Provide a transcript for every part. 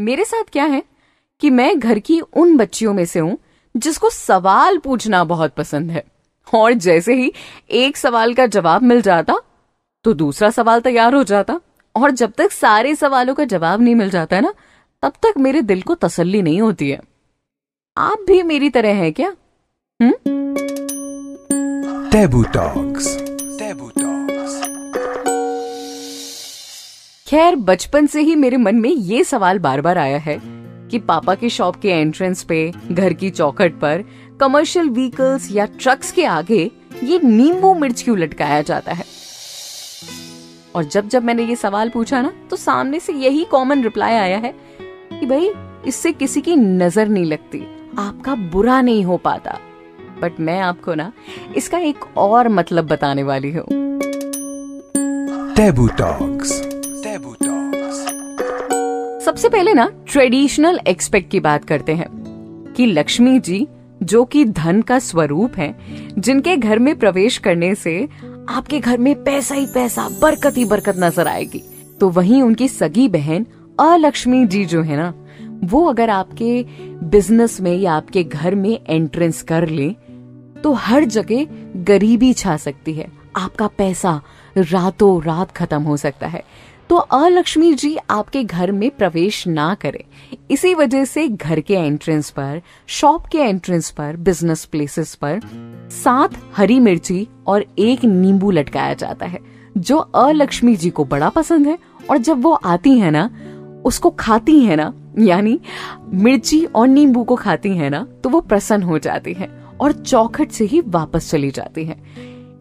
मेरे साथ क्या है कि मैं घर की उन बच्चियों में से हूँ जिसको सवाल पूछना बहुत पसंद है। और जैसे ही एक सवाल का जवाब मिल जाता तो दूसरा सवाल तैयार हो जाता। और जब तक सारे सवालों का जवाब नहीं मिल जाता है ना, तब तक मेरे दिल को तसल्ली नहीं होती है। आप भी मेरी तरह हैं क्या? हम्म? Talks. खैर, बचपन से ही मेरे मन में ये सवाल बार बार आया है कि पापा के शॉप के एंट्रेंस पे, घर की चौखट पर कमर्शियल व्हीकल्स या ट्रक्स के आगे, ये नींबू मिर्च क्यों लटकाया जाता है? और जब जब मैंने ये सवाल पूछा ना तो सामने से यही कॉमन रिप्लाई आया है कि भाई, इससे किसी की नज़र नहीं लगती, आपका बुरा नहीं हो पाता। बट मैं आपको ना, इसका एक और मतलब बताने वाली हूँ। Talks. सबसे पहले ना ट्रेडिशनल एक्सपेक्ट की बात करते हैं कि लक्ष्मी जी, जो कि धन का स्वरूप है, जिनके घर में प्रवेश करने से आपके घर में पैसा ही पैसा, बरकत ही बरकत नज़र आएगी। तो वहीं उनकी सगी बहन अलक्ष्मी जी जो है ना, वो अगर आपके बिज़नेस में या आपके घर में एंट्रेंस कर ले तो हर जगह गरीबी छा सकती है। आपका पैसा रातों रात खत्म हो सकता है। तो अलक्ष्मी जी आपके घर में प्रवेश ना करे। इसी वजह से घर के एंट्रेंस पर शॉप के एंट्रेंस पर बिज़नेस प्लेसेस पर सात हरी मिर्ची और एक नींबू लटकाया जाता है, जो अलक्ष्मी जी को बड़ा पसंद है और जब वो आती है ना, उसको खाती है ना, यानी मिर्ची और नींबू को खाती है ना तो वो प्रसन्न हो जाती है और चौखट से ही वापस चली जाती है।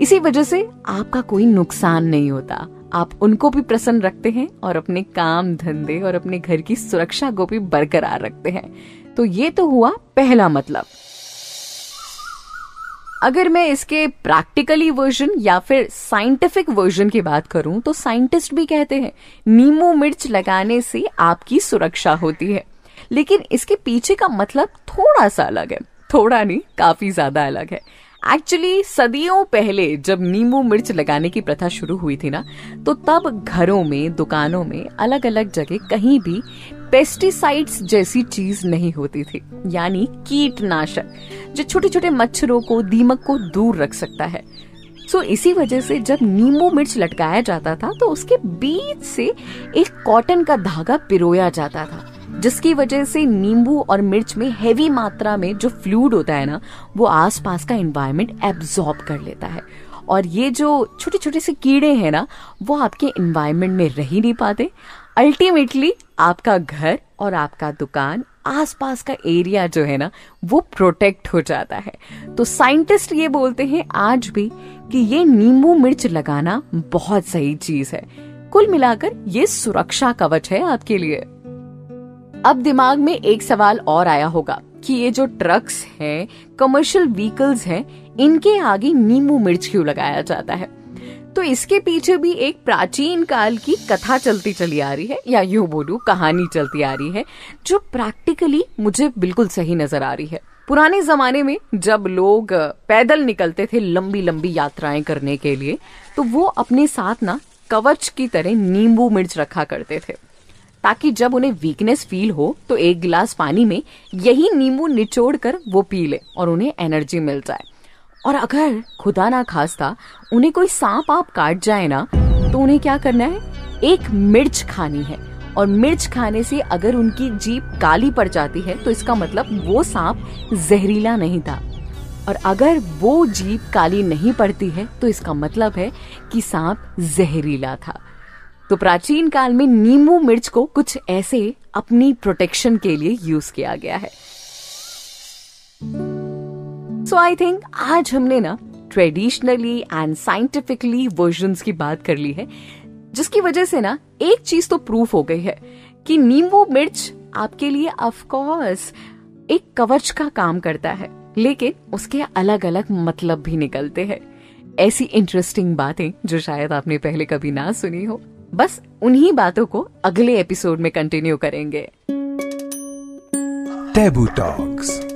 इसी वजह से आपका कोई नुकसान नहीं होता। आप उनको भी प्रसन्न रखते हैं और अपने काम धंधे और अपने घर की सुरक्षा को भी बरकरार रखते हैं। तो ये तो हुआ पहला मतलब। अगर मैं इसके प्रैक्टिकली वर्जन या फिर साइंटिफिक वर्जन की बात करूँ तो साइंटिस्ट भी कहते हैं, नींबू मिर्च लगाने से आपकी सुरक्षा होती है। लेकिन इसके पीछे का मतलब थोड़ा सा अलग है। थोड़ा नहीं, काफ़ी ज़्यादा अलग है। एक्चुअली सदियों पहले जब नींबू मिर्च लगाने की प्रथा शुरू हुई थी ना तो तब घरों में दुकानों में अलग अलग जगह कहीं भी पेस्टिसाइड्स जैसी चीज़ नहीं होती थी। यानी कीटनाशक जो छोटे छोटे मच्छरों को दीमक को दूर रख सकता है। सो so, इसी वजह से जब नींबू मिर्च लटकाया जाता था तो उसके बीच से एक कॉटन का धागा पिरोया जाता था। जिसकी वजह से नींबू और मिर्च में हैवी मात्रा में जो फ्लूड होता है ना, वो आसपास का एनवायरमेंट एब्जॉर्ब कर लेता है। और ये जो छोटे छोटे से कीड़े हैं ना, वो आपके एनवायरमेंट में रह ही नहीं पाते। अल्टीमेटली आपका घर और आपका दुकान, आसपास का एरिया जो है ना, वो प्रोटेक्ट हो जाता है। तो साइंटिस्ट ये बोलते हैं आज भी कि ये नींबू मिर्च लगाना बहुत सही चीज़ है। कुल मिलाकर ये सुरक्षा कवच है आपके लिए। अब दिमाग में एक सवाल और आया होगा कि ये जो ट्रक्स हैं कमर्शियल व्हीकल्स हैं, इनके आगे नींबू मिर्च क्यों लगाया जाता है? तो इसके पीछे भी एक प्राचीन काल की कथा चलती चली आ रही है, या यूँ बोलू, कहानी चलती आ रही है, जो प्रैक्टिकली मुझे बिल्कुल सही नज़र आ रही है। पुराने जमाने में जब लोग पैदल निकलते थे लंबी लंबी यात्राएँ करने के लिए तो वो अपने साथ ना कवच की तरह नींबू मिर्च रखा करते थे। ताकि जब उन्हें वीकनेस फील हो तो एक गिलास पानी में यही नींबू निचोड़ कर वो पी ले और उन्हें एनर्जी मिल जाए। और अगर खुदा ना खास्ता उन्हें कोई सांप आप काट जाए ना तो उन्हें क्या करना है? एक मिर्च खानी है। और मिर्च खाने से अगर उनकी जीप काली पड़ जाती है तो इसका मतलब वो सांप जहरीला नहीं था। और अगर वो जीप काली नहीं पड़ती है तो इसका मतलब है कि सांप जहरीला था। तो प्राचीन काल में नींबू मिर्च को कुछ ऐसे अपनी प्रोटेक्शन के लिए यूज़ किया गया है। सो आई थिंक आज हमने ना ट्रेडिशनली एंड साइंटिफिकली वर्जन की बात कर ली है, जिसकी वजह से ना एक चीज़ तो प्रूफ हो गई है कि नींबू मिर्च आपके लिए ऑफकोर्स एक कवच का काम करता है, लेकिन उसके अलग अलग मतलब भी निकलते हैं। ऐसी इंटरेस्टिंग बातें जो शायद आपने पहले कभी ना सुनी हो। बस उन्हीं बातों को अगले एपिसोड में कंटिन्यू करेंगे टेबू Talks.